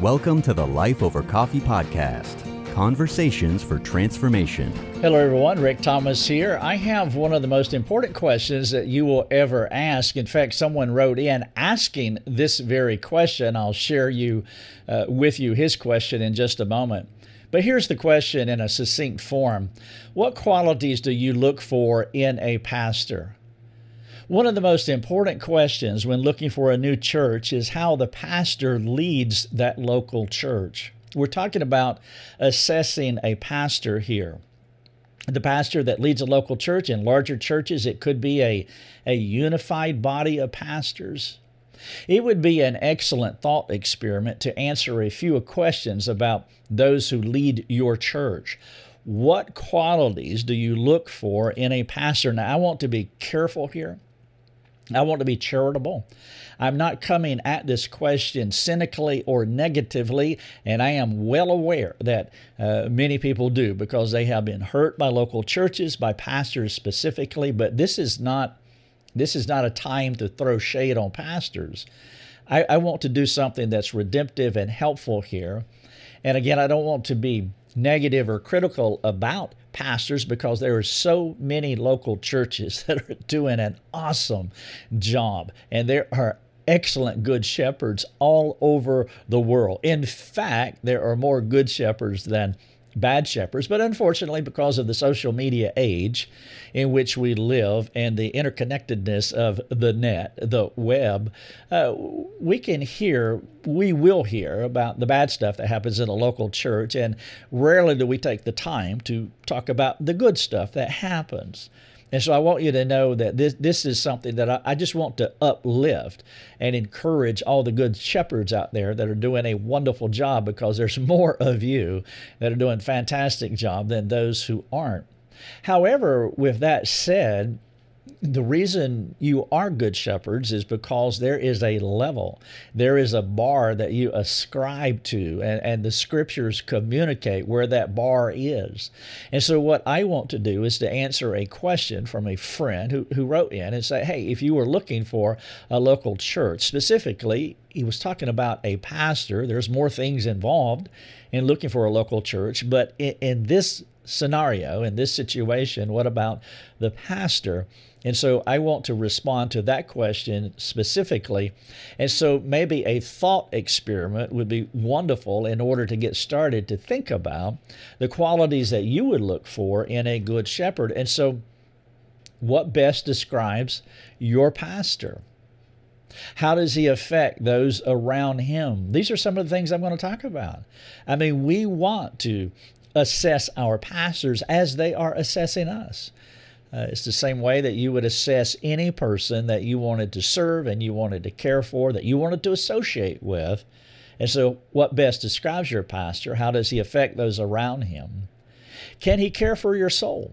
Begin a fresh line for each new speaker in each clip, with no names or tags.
Welcome to the Life Over Coffee podcast Conversations for Transformation.
Hello, everyone. Rick Thomas here. I have one of the most important questions that you will ever ask. In fact, someone wrote in asking this very question. I'll share you uh, with you his question in just a moment. But here's the question in a succinct form What qualities do you look for in a pastor? One of the most important questions when looking for a new church is how the pastor leads that local church. We're talking about assessing a pastor here. The pastor that leads a local church in larger churches, it could be a, a unified body of pastors. It would be an excellent thought experiment to answer a few questions about those who lead your church. What qualities do you look for in a pastor? Now, I want to be careful here I want to be charitable. I'm not coming at this question cynically or negatively, and I am well aware that uh, many people do because they have been hurt by local churches, by pastors specifically. But this is not this is not a time to throw shade on pastors. I, I want to do something that's redemptive and helpful here. And again, I don't want to be negative or critical about pastors because there are so many local churches that are doing an awesome job and there are excellent good shepherds all over the world. In fact, there are more good shepherds than bad shepherds. But unfortunately, because of the social media age in which we live and the interconnectedness of the net, the web, uh, we can hear, we will hear about the bad stuff that happens in a local church. And rarely do we take the time to talk about the good stuff that happens. And so I want you to know that this, this is something that I, I, just want to uplift and encourage all the good shepherds out there that are doing a wonderful job because there's more of you that are doing fantastic job than those who aren't. However, with that said, the reason you are good shepherds is because there is a level, there is a bar that you ascribe to, and, and the scriptures communicate where that bar is. And so, what I want to do is to answer a question from a friend who, who wrote in and say, Hey, if you were looking for a local church, specifically, he was talking about a pastor, there's more things involved in looking for a local church, but in, in this scenario, in this situation, what about the pastor? And so I want to respond to that question specifically. And so maybe a thought experiment would be wonderful in order to get started to think about the qualities that you would look for in a good shepherd. And so, what best describes your pastor? How does he affect those around him? These are some of the things I'm going to talk about. I mean, we want to assess our pastors as they are assessing us. Uh, it's the same way that you would assess any person that you wanted to serve and you wanted to care for, that you wanted to associate with. And so, what best describes your pastor? How does he affect those around him? Can he care for your soul?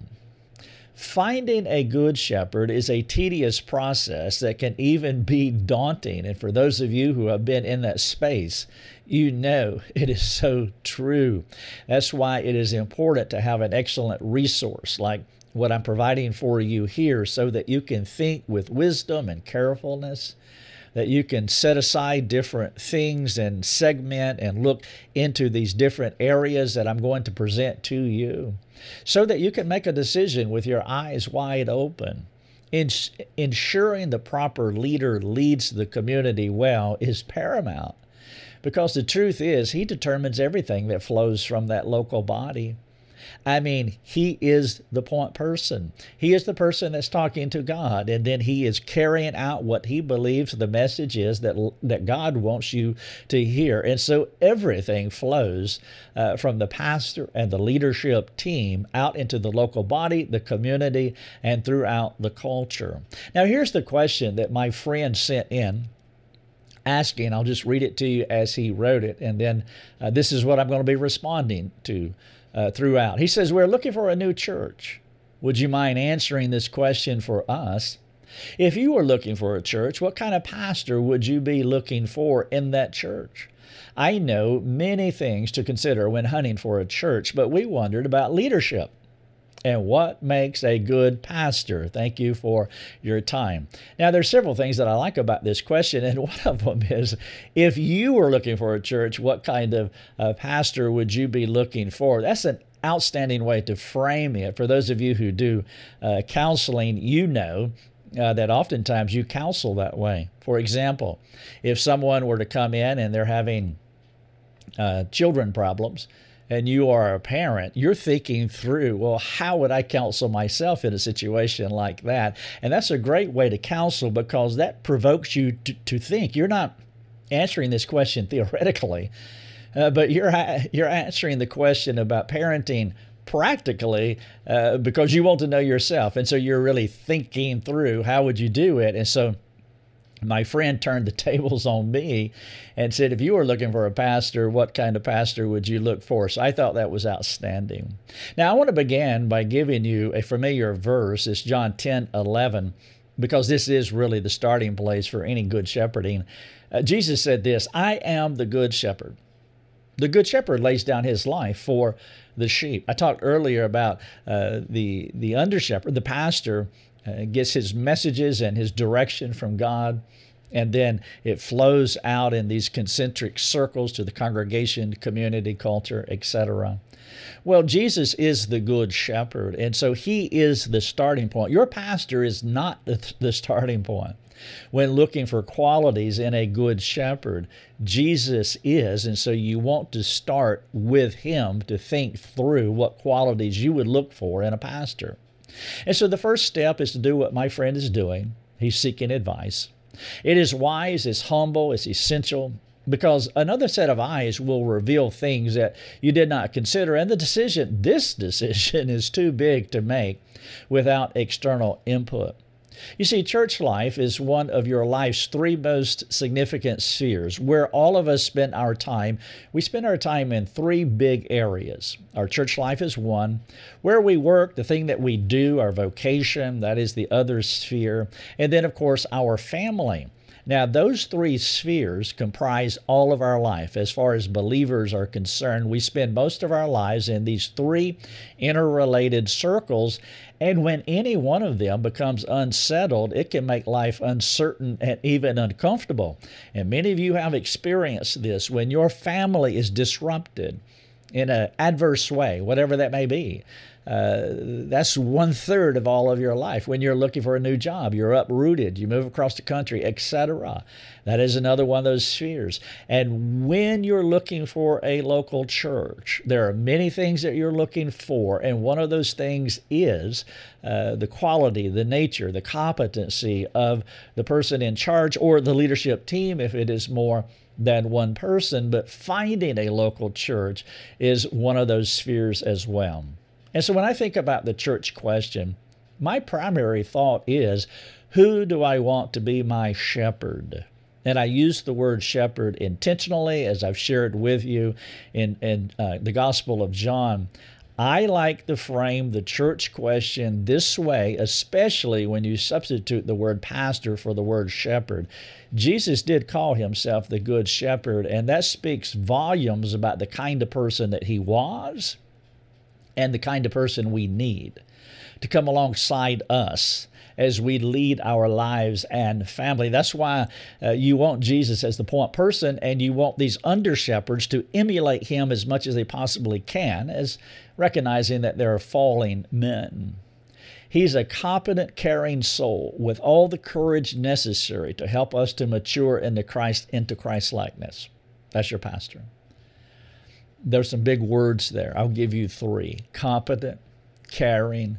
Finding a good shepherd is a tedious process that can even be daunting. And for those of you who have been in that space, you know it is so true. That's why it is important to have an excellent resource like what I'm providing for you here so that you can think with wisdom and carefulness, that you can set aside different things and segment and look into these different areas that I'm going to present to you so that you can make a decision with your eyes wide open. ensuring the proper leader leads the community well is paramount because the truth is, he determines everything that flows from that local body. I mean, he is the point person. He is the person that's talking to God, and then he is carrying out what he believes the message is that that God wants you to hear. And so everything flows uh, from the pastor and the leadership team out into the local body, the community, and throughout the culture. Now, here's the question that my friend sent in asking. I'll just read it to you as he wrote it, and then uh, this is what I'm going to be responding to uh, throughout. He says, We're looking for a new church. Would you mind answering this question for us? If you were looking for a church, what kind of pastor would you be looking for in that church? I know many things to consider when hunting for a church, but we wondered about leadership. And what makes a good pastor? Thank you for your time. Now, there's several things that I like about this question, and one of them is if you were looking for a church, what kind of uh, pastor would you be looking for? That's an outstanding way to frame it. For those of you who do uh, counseling, you know uh, that oftentimes you counsel that way. For example, if someone were to come in and they're having uh, children problems, and you are a parent, you're thinking through, well, how would I counsel myself in a situation like that? And that's a great way to counsel because that provokes you to, to think. You're not answering this question theoretically, uh, but you're you're answering the question about parenting practically uh, because you want to know yourself, and so you're really thinking through how would you do it, and so my friend turned the tables on me and said, If you were looking for a pastor, what kind of pastor would you look for? So I thought that was outstanding. Now, I want to begin by giving you a familiar verse. It's John 10 11, because this is really the starting place for any good shepherding. Uh, Jesus said this I am the good shepherd. The good shepherd lays down his life for the sheep. I talked earlier about uh, the, the under shepherd, the pastor uh, gets his messages and his direction from God. And then it flows out in these concentric circles to the congregation, community, culture, etc. Well, Jesus is the good shepherd, and so he is the starting point. Your pastor is not the, the starting point. When looking for qualities in a good shepherd, Jesus is, and so you want to start with him to think through what qualities you would look for in a pastor. And so the first step is to do what my friend is doing. He's seeking advice. It is wise, it's humble, it's essential because another set of eyes will reveal things that you did not consider. And the decision, this decision, is too big to make without external input. You see, church life is one of your life's three most significant spheres where all of us spend our time. We spend our time in three big areas. Our church life is one. Where we work, the thing that we do, our vocation, that is the other sphere. And then, of course, our family. Now, those three spheres comprise all of our life. As far as believers are concerned, we spend most of our lives in these three interrelated circles. And when any one of them becomes unsettled, it can make life uncertain and even uncomfortable. And many of you have experienced this when your family is disrupted in an adverse way, whatever that may be. Uh, that's one third of all of your life. When you're looking for a new job, you're uprooted, you move across the country, etc. That is another one of those spheres. And when you're looking for a local church, there are many things that you're looking for, and one of those things is uh, the quality, the nature, the competency of the person in charge or the leadership team, if it is more than one person. But finding a local church is one of those spheres as well. And so when I think about the church question, my primary thought is who do I want to be my shepherd? And I use the word shepherd intentionally, as I've shared with you in, in uh, the Gospel of John. I like to frame the church question this way, especially when you substitute the word pastor for the word shepherd. Jesus did call himself the good shepherd, and that speaks volumes about the kind of person that he was and the kind of person we need to come alongside us as we lead our lives and family. That's why uh, you want Jesus as the point person, and you want these under shepherds to emulate him as much as they possibly can, as recognizing that they're falling men. He's a competent, caring soul with all the courage necessary to help us to mature into Christ into Christ likeness. That's your pastor there's some big words there. I'll give you three competent, caring,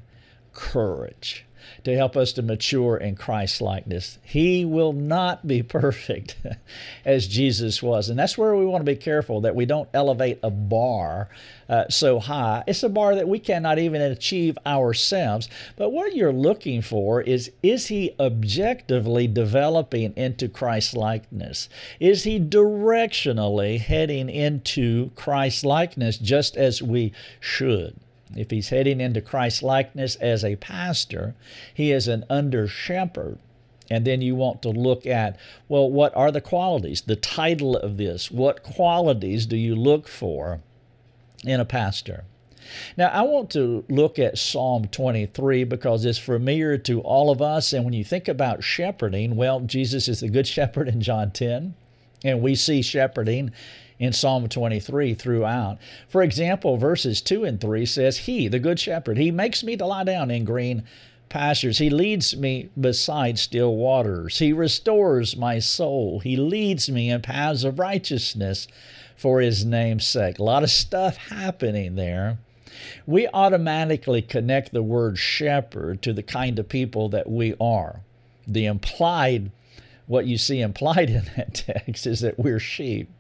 courage to help us to mature in Christ likeness. He will not be perfect as Jesus was. And that's where we want to be careful that we don't elevate a bar uh, so high. It's a bar that we cannot even achieve ourselves. But what you're looking for is is he objectively developing into Christ likeness? Is he directionally heading into Christ likeness just as we should? If he's heading into Christ likeness as a pastor, he is an under shepherd. And then you want to look at, well, what are the qualities? The title of this. What qualities do you look for in a pastor? Now, I want to look at Psalm 23 because it's familiar to all of us. And when you think about shepherding, well, Jesus is the good shepherd in John 10, and we see shepherding in Psalm 23 throughout. For example, verses 2 and 3 says, He, the good shepherd, he makes me to lie down in green pastures. He leads me beside still waters. He restores my soul. He leads me in paths of righteousness for his name's sake. A lot of stuff happening there. We automatically connect the word shepherd to the kind of people that we are. The implied, what you see implied in that text is that we're sheep.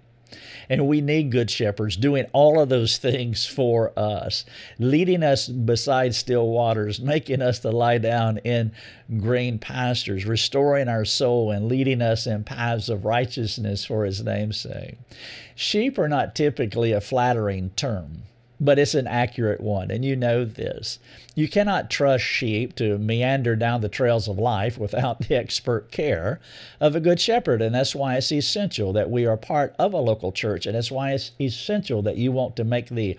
And we need good shepherds doing all of those things for us, leading us beside still waters, making us to lie down in green pastures, restoring our soul, and leading us in paths of righteousness for his name's sake. Sheep are not typically a flattering term but it's an accurate one, and you know this. You cannot trust sheep to meander down the trails of life without the expert care of a good shepherd, and that's why it's essential that we are part of a local church, and that's why it's essential that you want to make the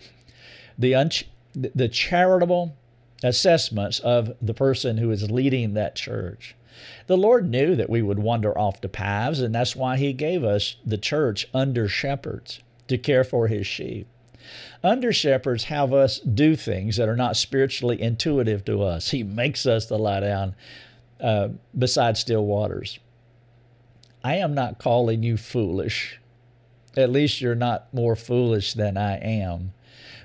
the un- the charitable assessments of the person who is leading that church. The Lord knew that we would wander off the paths, and that's why He gave us the church under shepherds to care for His sheep. Under shepherds have us do things that are not spiritually intuitive to us. He makes us to lie down uh, beside still waters. I am not calling you foolish. At least you're not more foolish than I am.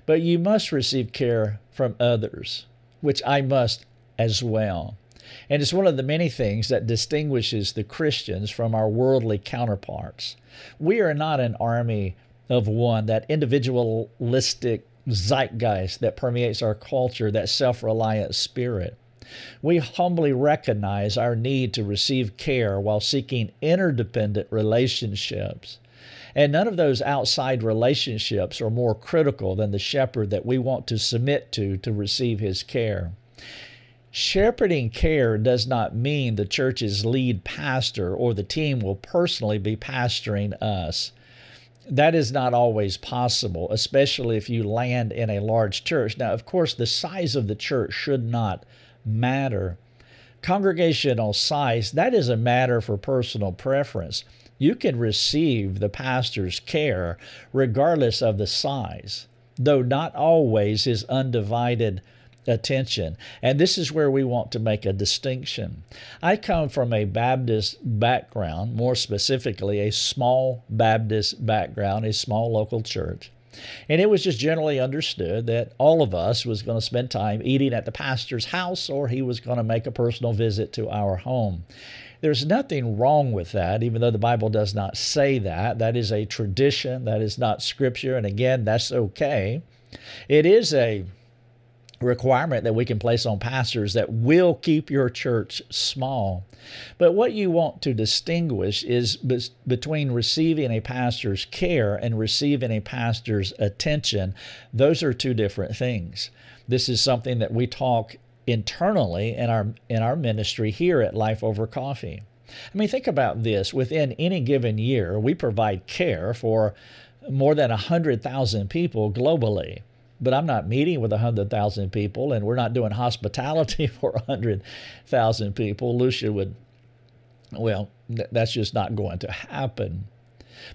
But you must receive care from others, which I must as well. And it's one of the many things that distinguishes the Christians from our worldly counterparts. We are not an army of one, that individualistic zeitgeist that permeates our culture, that self reliant spirit. We humbly recognize our need to receive care while seeking interdependent relationships. And none of those outside relationships are more critical than the shepherd that we want to submit to to receive his care. Shepherding care does not mean the church's lead pastor or the team will personally be pastoring us that is not always possible, especially if you land in a large church. Now, of course, the size of the church should not matter. Congregational size, that is a matter for personal preference. You can receive the pastor's care regardless of the size, though not always his undivided attention. And this is where we want to make a distinction. I come from a Baptist background, more specifically, a small Baptist background, a small local church. And it was just generally understood that all of us was going to spend time eating at the pastor's house or he was going to make a personal visit to our home. There's nothing wrong with that, even though the Bible does not say that. That is a tradition, that is not scripture. And again, that's okay. It is a requirement that we can place on pastors that will keep your church small. But what you want to distinguish is be- between receiving a pastor's care and receiving a pastor's attention. Those are two different things. This is something that we talk internally in our in our ministry here at Life Over Coffee. I mean, think about this. Within any given year, we provide care for more than 100,000 people globally but I'm not meeting with 100,000 people and we're not doing hospitality for 100,000 people. Lucia would, well, th- that's just not going to happen.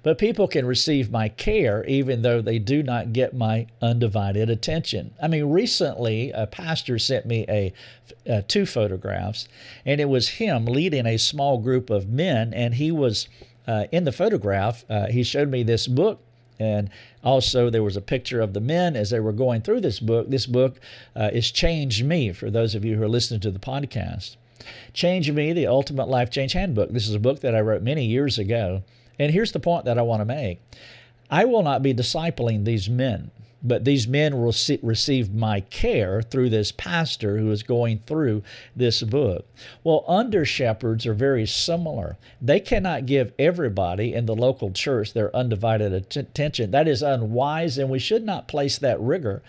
But people can receive my care even though they do not get my undivided attention. I mean, recently a pastor sent me a, two photographs, and it was him leading a small group of men, and he was uh, in the photograph. Uh, he showed me this book and also, there was a picture of the men as they were going through this book. This book uh, is Change Me for those of you who are listening to the podcast. Change Me, the Ultimate Life Change Handbook. This is a book that I wrote many years ago. And here's the point that I want to make I will not be discipling these men but these men will receive my care through this pastor who is going through this book. Well, under shepherds are very similar. They cannot give everybody in the local church their undivided attention. That is unwise, and we should not place that rigor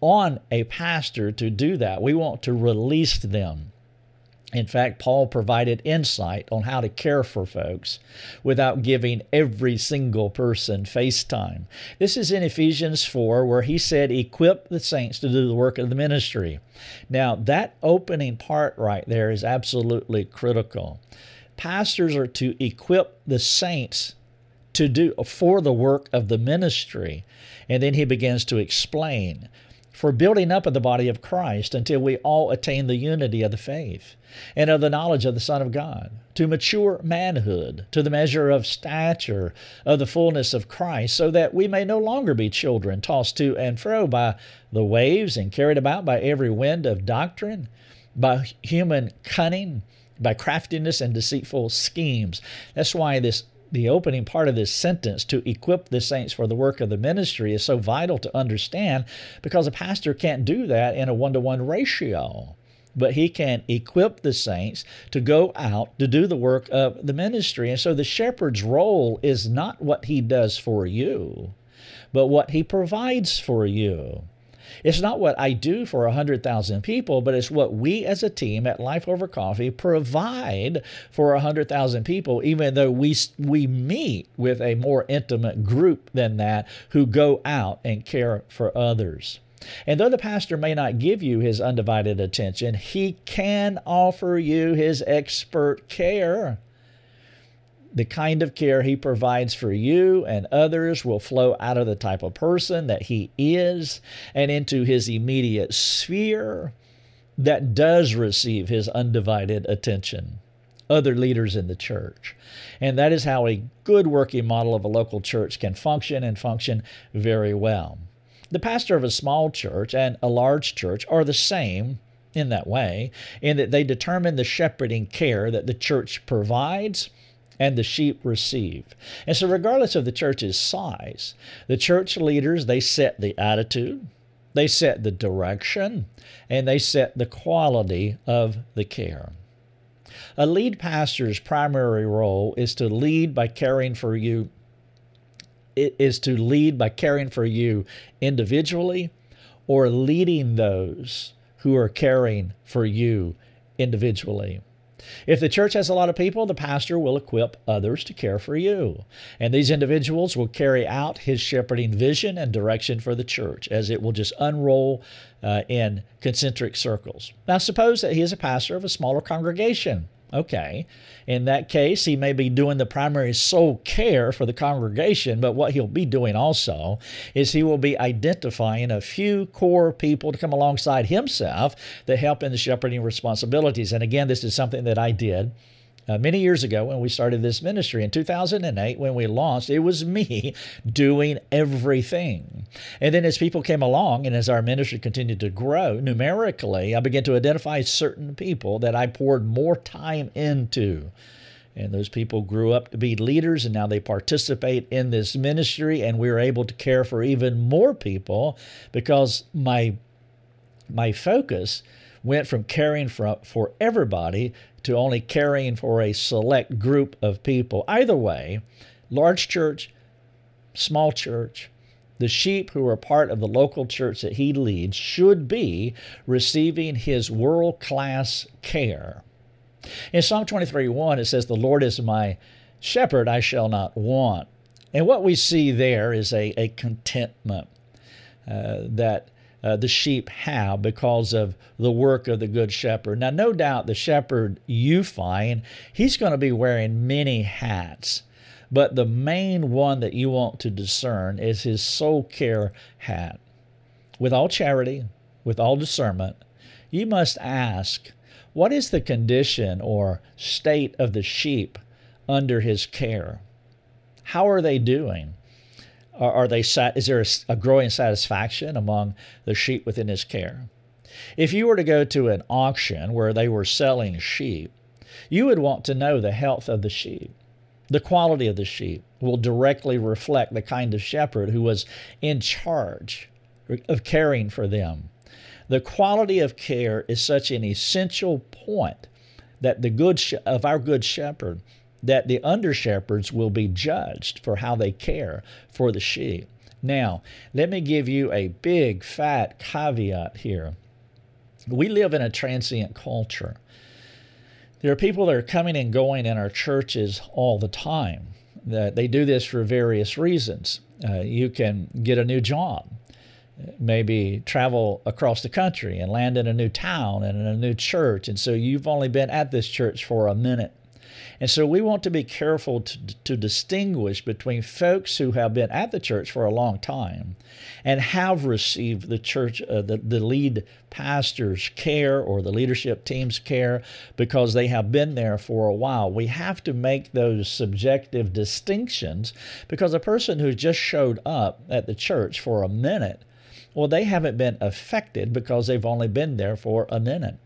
on a pastor to do that. We want to release them. In fact, Paul provided insight on how to care for folks without giving every single person FaceTime. This is in Ephesians 4, where he said, Equip the saints to do the work of the ministry. Now, that opening part right there is absolutely critical. Pastors are to equip the saints to do for the work of the ministry. And then he begins to explain for building up of the body of Christ until we all attain the unity of the faith and of the knowledge of the Son of God, to mature manhood, to the measure of stature of the fullness of Christ, so that we may no longer be children tossed to and fro by the waves and carried about by every wind of doctrine, by human cunning, by craftiness and deceitful schemes. That's why this the opening part of this sentence to equip the saints for the work of the ministry is so vital to understand because a pastor can't do that in a one to one ratio. But he can equip the saints to go out to do the work of the ministry. And so the shepherd's role is not what he does for you, but what he provides for you. It's not what I do for 100,000 people, but it's what we as a team at Life Over Coffee provide for 100,000 people, even though we, we meet with a more intimate group than that who go out and care for others. And though the pastor may not give you his undivided attention, he can offer you his expert care. The kind of care he provides for you and others will flow out of the type of person that he is and into his immediate sphere that does receive his undivided attention. Other leaders in the church. And that is how a good working model of a local church can function and function very well. The pastor of a small church and a large church are the same in that way, in that they determine the shepherding care that the church provides and the sheep receive. And so regardless of the church's size, the church leaders they set the attitude, they set the direction, and they set the quality of the care. A lead pastor's primary role is to lead by caring for you it is to lead by caring for you individually or leading those who are caring for you individually. If the church has a lot of people, the pastor will equip others to care for you. And these individuals will carry out his shepherding vision and direction for the church as it will just unroll uh, in concentric circles. Now, suppose that he is a pastor of a smaller congregation. Okay. In that case, he may be doing the primary soul care for the congregation, but what he'll be doing also is he will be identifying a few core people to come alongside himself that help in the shepherding responsibilities. And again, this is something that I did uh, many years ago when we started this ministry. In 2008 when we launched it was me doing everything. And then as people came along and as our ministry continued to grow numerically i began to identify certain people that i poured more time into. And those people grew up to be leaders and now they participate in this ministry. And we are able to care for even more people because my my focus went from caring for, for everybody to only caring for a select group of people. Either way, large church, small church, the sheep who are part of the local church that he leads should be receiving his world class care. In Psalm 23 1, it says, The Lord is my shepherd, I shall not want. And what we see there is a, a contentment uh, that uh, the sheep have because of the work of the good shepherd. Now, no doubt the shepherd you find, he's going to be wearing many hats. But the main one that you want to discern is his soul care hat. With all charity, with all discernment, you must ask, what is the condition or state of the sheep under his care? How are they doing? Are, are they sat? Is there a, a growing satisfaction among the sheep within his care? If you were to go to an auction where they were selling sheep, you would want to know the health of the sheep. The quality of the sheep will directly reflect the kind of shepherd who was in charge of caring for them. The quality of care is such an essential point that the good of our good shepherd that the under shepherds will be judged for how they care for the sheep. Now, let me give you a big fat caveat here. We live in a transient culture. There are people that are coming and going in our churches all the time. That they do this for various reasons. Uh, you can get a new job, maybe travel across the country and land in a new town and in a new church, and so you've only been at this church for a minute and so we want to be careful to, to distinguish between folks who have been at the church for a long time and have received the church, uh, the, the lead pastor's care or the leadership team's care because they have been there for a while. We have to make those subjective distinctions because a person who just showed up at the church for a minute, well, they haven't been affected because they've only been there for a minute.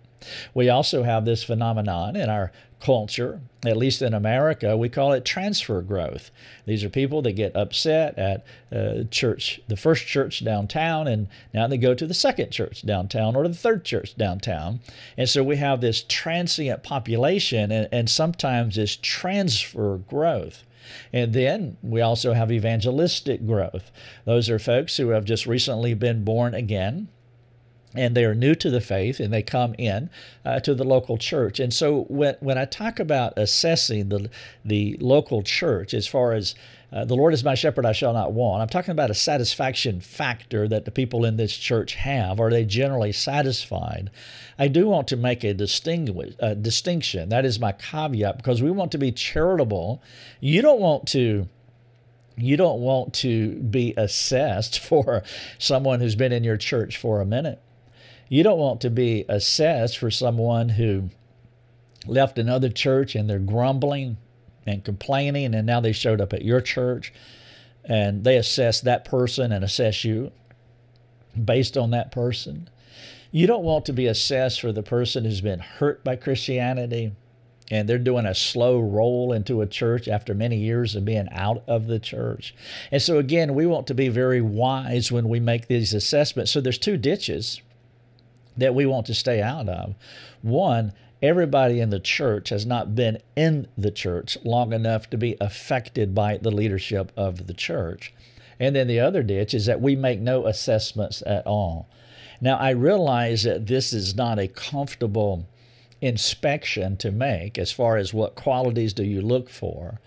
We also have this phenomenon in our culture, at least in America, we call it transfer growth. These are people that get upset at uh, church, the first church downtown, and now they go to the second church downtown or the third church downtown. And so we have this transient population and, and sometimes this transfer growth. And then we also have evangelistic growth. Those are folks who have just recently been born again and they are new to the faith and they come in uh, to the local church. And so when, when I talk about assessing the, the local church as far as uh, the Lord is my shepherd, I shall not want, I'm talking about a satisfaction factor that the people in this church have. Are they generally satisfied? I do want to make a distinguish, uh, distinction. That is my caveat because we want to be charitable. You don't want to you don't want to be assessed for someone who's been in your church for a minute. You don't want to be assessed for someone who left another church and they're grumbling and complaining, and now they showed up at your church and they assess that person and assess you based on that person. You don't want to be assessed for the person who's been hurt by Christianity and they're doing a slow roll into a church after many years of being out of the church. And so, again, we want to be very wise when we make these assessments. So, there's two ditches that we want to stay out of. One, everybody in the church has not been in the church long enough to be affected by the leadership of the church. And then the other ditch is that we make no assessments at all. Now, I realize that this is not a comfortable inspection to make as far as what qualities do you look for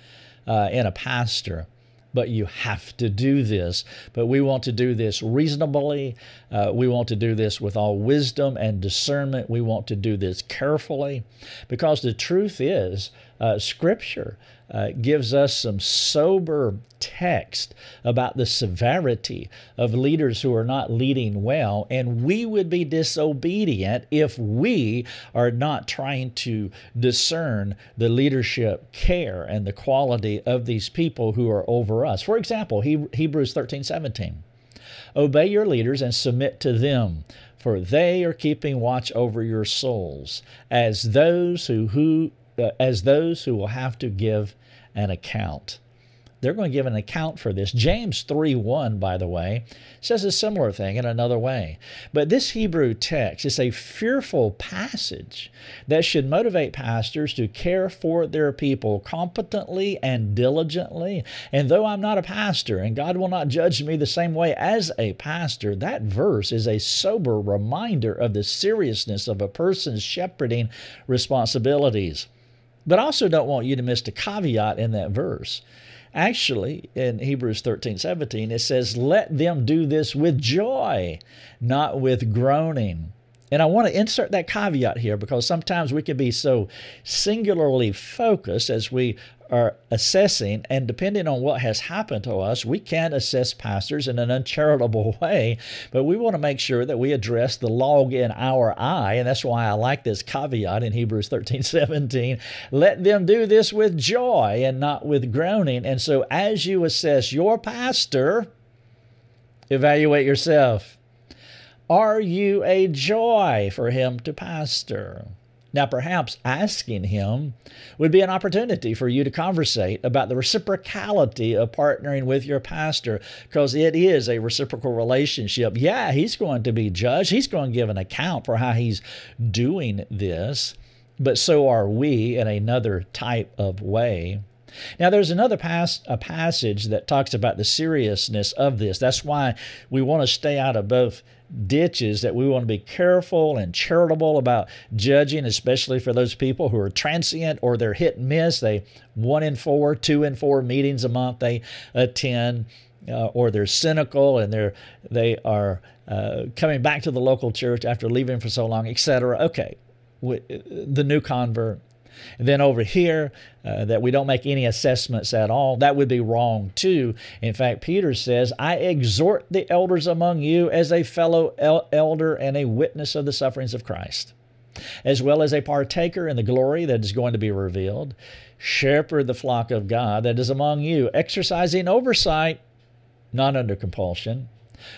uh, in a pastor but you have to do this. But we want to do this reasonably. Uh, we want to do this with all wisdom and discernment. We want to do this carefully because the truth is, uh, Scripture uh, gives us some sober text about the severity of leaders who are not leading well, and we would be disobedient if we are not trying to discern the leadership care and the quality of these people who are over us. For example, Hebrews 13 17. Obey your leaders and submit to them, for they are keeping watch over your souls, as those who, who as those who will have to give an account. They're going to give an account for this. James 3 1, by the way, says a similar thing in another way. But this Hebrew text is a fearful passage that should motivate pastors to care for their people competently and diligently. And though I'm not a pastor and God will not judge me the same way as a pastor, that verse is a sober reminder of the seriousness of a person's shepherding responsibilities. But I also don't want you to miss the caveat in that verse. Actually, in Hebrews 13 17, it says, Let them do this with joy, not with groaning. And I want to insert that caveat here because sometimes we can be so singularly focused as we are assessing, and depending on what has happened to us, we can assess pastors in an uncharitable way, but we want to make sure that we address the log in our eye, and that's why I like this caveat in Hebrews 13 17. Let them do this with joy and not with groaning. And so, as you assess your pastor, evaluate yourself. Are you a joy for him to pastor? Now, perhaps asking him would be an opportunity for you to conversate about the reciprocality of partnering with your pastor because it is a reciprocal relationship. Yeah, he's going to be judged, he's going to give an account for how he's doing this, but so are we in another type of way. Now, there's another pas- a passage that talks about the seriousness of this. That's why we want to stay out of both ditches that we want to be careful and charitable about judging, especially for those people who are transient or they're hit and miss. They one in four, two in four meetings a month they attend, uh, or they're cynical and they're they are uh, coming back to the local church after leaving for so long, etc. Okay, the new convert and then over here, uh, that we don't make any assessments at all, that would be wrong too. In fact, Peter says, I exhort the elders among you as a fellow el- elder and a witness of the sufferings of Christ, as well as a partaker in the glory that is going to be revealed. Shepherd the flock of God that is among you, exercising oversight, not under compulsion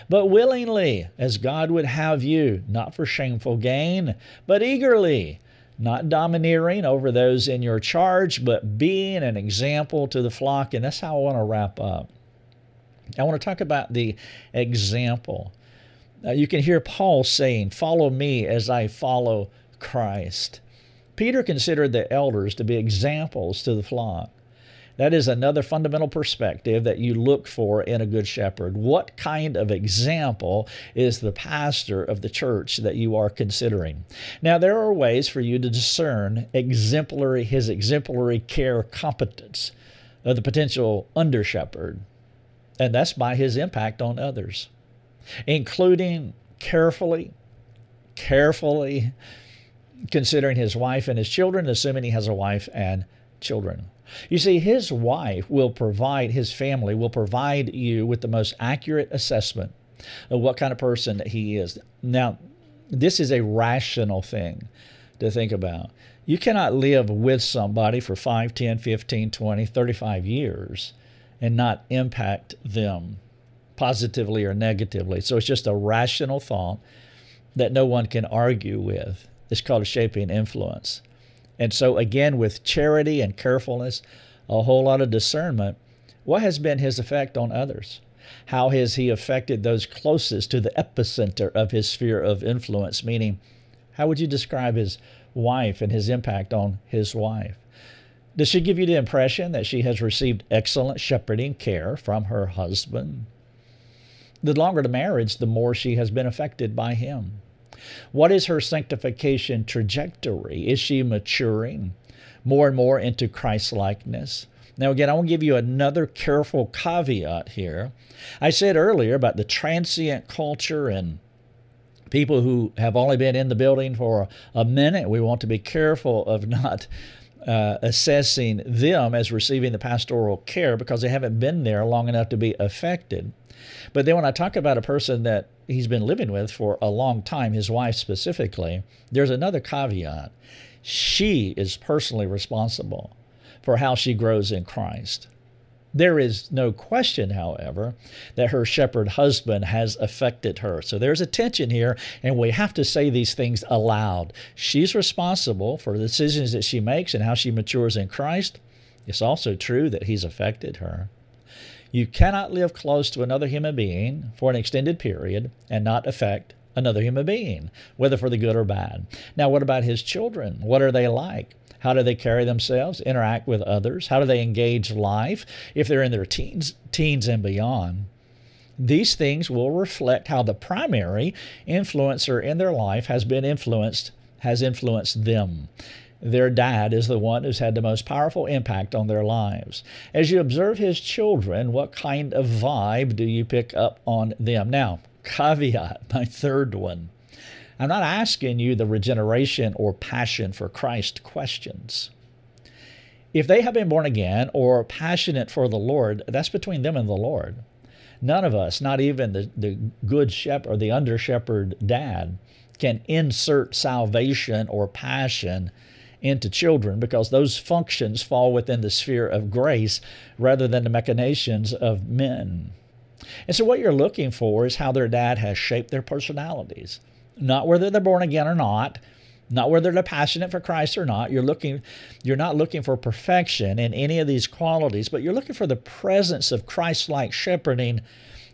but willingly, as God would have you, not for shameful gain, but eagerly, not domineering over those in your charge, but being an example to the flock. And that's how I want to wrap up. I want to talk about the example. Uh, you can hear Paul saying, Follow me as I follow Christ. Peter considered the elders to be examples to the flock. That is another fundamental perspective that you look for in a good shepherd. What kind of example is the pastor of the church that you are considering? Now, there are ways for you to discern exemplary his exemplary care competence of the potential under shepherd, and that's by his impact on others, including carefully, carefully considering his wife and his children, assuming he has a wife and children. You see, his wife will provide, his family will provide you with the most accurate assessment of what kind of person he is. Now, this is a rational thing to think about. You cannot live with somebody for 5, 10, 15, 20, 35 years and not impact them positively or negatively. So it's just a rational thought that no one can argue with. It's called a shaping influence. And so, again, with charity and carefulness, a whole lot of discernment, what has been his effect on others? How has he affected those closest to the epicenter of his sphere of influence? Meaning, how would you describe his wife and his impact on his wife? Does she give you the impression that she has received excellent shepherding care from her husband? The longer the marriage, the more she has been affected by him. What is her sanctification trajectory? Is she maturing more and more into Christ likeness? Now, again, I want to give you another careful caveat here. I said earlier about the transient culture and people who have only been in the building for a minute. We want to be careful of not uh, assessing them as receiving the pastoral care because they haven't been there long enough to be affected. But then when I talk about a person that he's been living with for a long time, his wife specifically, there's another caveat. She is personally responsible for how she grows in Christ. There is no question, however, that her shepherd husband has affected her. So there's a tension here, and we have to say these things aloud. She's responsible for the decisions that she makes and how she matures in Christ. It's also true that he's affected her. You cannot live close to another human being for an extended period and not affect another human being, whether for the good or bad. Now, what about his children? What are they like? How do they carry themselves, interact with others? How do they engage life if they're in their teens, teens and beyond? These things will reflect how the primary influencer in their life has been influenced, has influenced them their dad is the one who's had the most powerful impact on their lives. As you observe his children, what kind of vibe do you pick up on them? Now, caveat, my third one. I'm not asking you the regeneration or passion for Christ questions. If they have been born again or passionate for the Lord, that's between them and the Lord. None of us, not even the, the good shepherd or the under shepherd dad, can insert salvation or passion into children because those functions fall within the sphere of grace rather than the machinations of men. And so, what you're looking for is how their dad has shaped their personalities, not whether they're born again or not, not whether they're passionate for Christ or not. You're looking, you're not looking for perfection in any of these qualities, but you're looking for the presence of Christ-like shepherding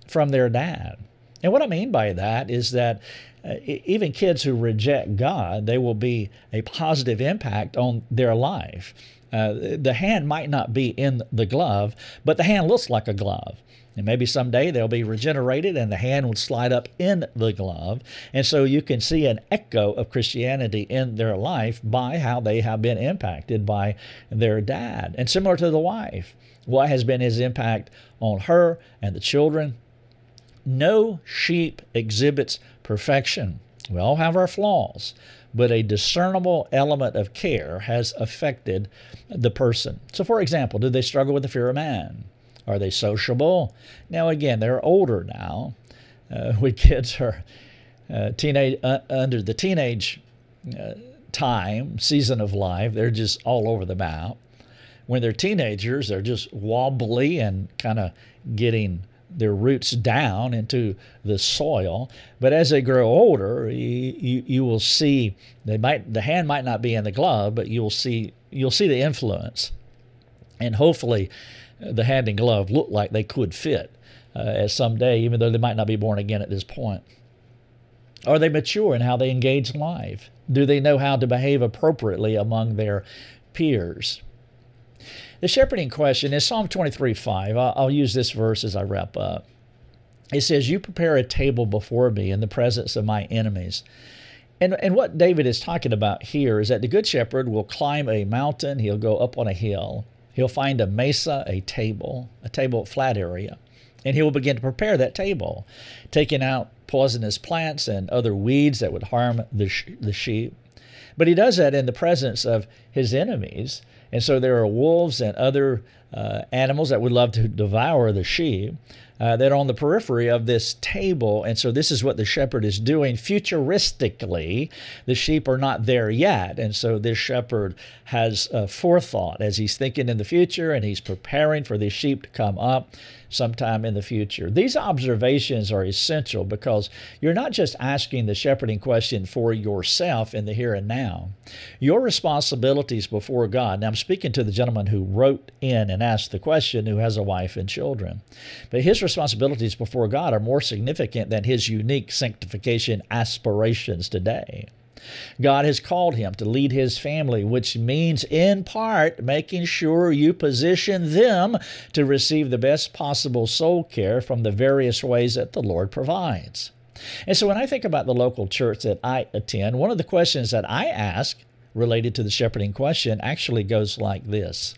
from their dad. And what I mean by that is that uh, even kids who reject God, they will be a positive impact on their life. Uh, the hand might not be in the glove, but the hand looks like a glove. And maybe someday they'll be regenerated and the hand will slide up in the glove. And so you can see an echo of Christianity in their life by how they have been impacted by their dad. And similar to the wife, what has been his impact on her and the children? No sheep exhibits perfection. We all have our flaws, but a discernible element of care has affected the person. So, for example, do they struggle with the fear of man? Are they sociable? Now, again, they're older now. Uh, kids are uh, teenage uh, under the teenage uh, time season of life, they're just all over the map. When they're teenagers, they're just wobbly and kind of getting their roots down into the soil. But as they grow older, you, you, you, will see they might the hand might not be in the glove, but you'll see you'll see the influence, and hopefully, the hand and glove look like they could fit uh, at some day, even though they might not be born again at this point. Are they mature in how they engage life? Do they know how to behave appropriately among their peers? The shepherding question is Psalm 23 5. I'll, use this verse as I wrap up. It says, You prepare a table before me in the presence of my enemies. And, and what David is talking about here is that the good shepherd will climb a mountain, he'll go up on a hill, he'll find a mesa, a table, a table flat area, and he will begin to prepare that table, taking out poisonous plants and other weeds that would harm the, sh- the sheep. But he does that in the presence of his enemies. And so there are wolves and other uh, animals that would love to devour the sheep uh, that are on the periphery of this table. And so this is what the shepherd is doing. Futuristically, the sheep are not there yet. And so this shepherd has uh, forethought as he's thinking in the future and he's preparing for the sheep to come up sometime in the future. These observations are essential because you're not just asking the shepherding question for yourself in the here and now. Your responsibilities before God. Now, I'm speaking to the gentleman who wrote in and asked the question who has a wife and children. But his responsibilities before God are more significant than his unique sanctification aspirations today. God has called him to lead his family, which means in part making sure you position them to receive the best possible soul care from the various ways that the Lord provides. And so when I think about the local church that I attend, one of the questions that I ask related to the shepherding question actually goes like this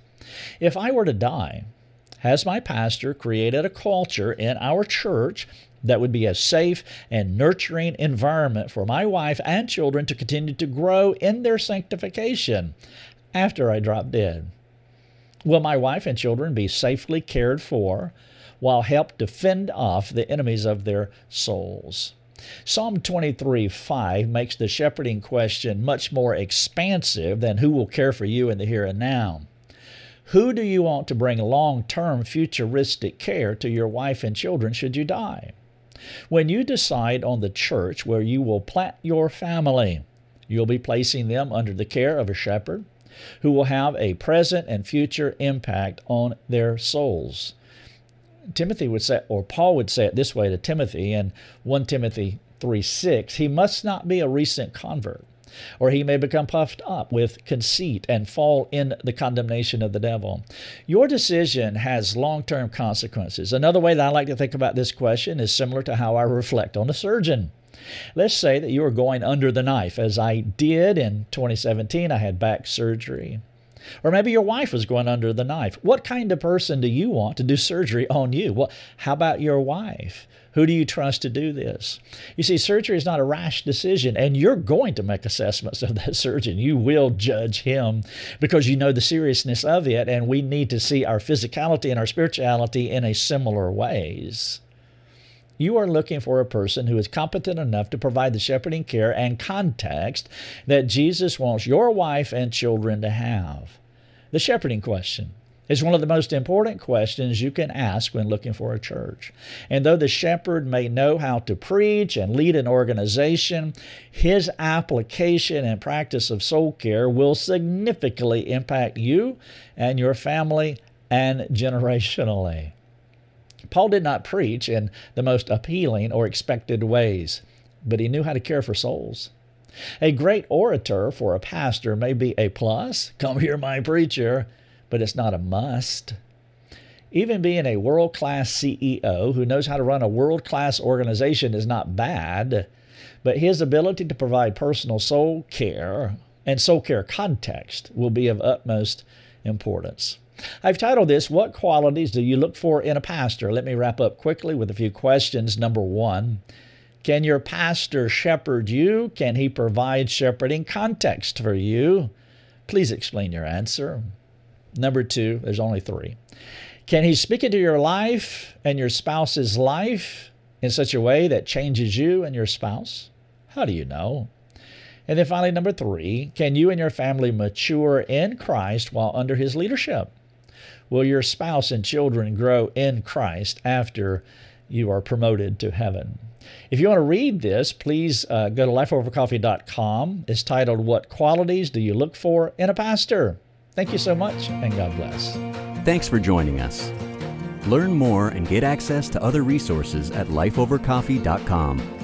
If I were to die, has my pastor created a culture in our church that would be a safe and nurturing environment for my wife and children to continue to grow in their sanctification after I drop dead? Will my wife and children be safely cared for while help to fend off the enemies of their souls? Psalm 23 5 makes the shepherding question much more expansive than who will care for you in the here and now. Who do you want to bring long term futuristic care to your wife and children should you die? When you decide on the church where you will plant your family, you'll be placing them under the care of a shepherd who will have a present and future impact on their souls. Timothy would say, or Paul would say it this way to Timothy in 1 Timothy 3 6, he must not be a recent convert or he may become puffed up with conceit and fall in the condemnation of the devil. Your decision has long term consequences. Another way that I like to think about this question is similar to how I reflect on a surgeon. Let's say that you are going under the knife, as I did in 2017. I had back surgery. Or maybe your wife was going under the knife. What kind of person do you want to do surgery on you? Well, how about your wife? Who do you trust to do this? You see, surgery is not a rash decision, and you're going to make assessments of that surgeon. You will judge him because you know the seriousness of it, and we need to see our physicality and our spirituality in a similar ways. You are looking for a person who is competent enough to provide the shepherding care and context that Jesus wants your wife and children to have. The shepherding question is one of the most important questions you can ask when looking for a church. And though the shepherd may know how to preach and lead an organization, his application and practice of soul care will significantly impact you and your family and generationally. Paul did not preach in the most appealing or expected ways. but he knew how to care for souls. A great orator for a pastor may be a plus, come hear my preacher, but it's not a must. Even being a world class CEO who knows how to run a world class organization is not bad, but his ability to provide personal soul care and soul care context will be of utmost importance. I've titled this, What Qualities Do You Look For in a Pastor? Let me wrap up quickly with a few questions. Number one, can your pastor shepherd you? Can he provide shepherding context for you? Please explain your answer. Number two, there's only three. Can he speak into your life and your spouse's life in such a way that changes you and your spouse? How do you know? And then finally, number three, can you and your family mature in Christ while under his leadership? Will your spouse and children grow in Christ after you are promoted to heaven? If you want to read this, please uh, go to lifeovercoffee.com. It's titled, What Qualities Do You Look For in a Pastor? Thank you so much, and God bless.
Thanks for joining us. Learn more and get access to other resources at lifeovercoffee.com.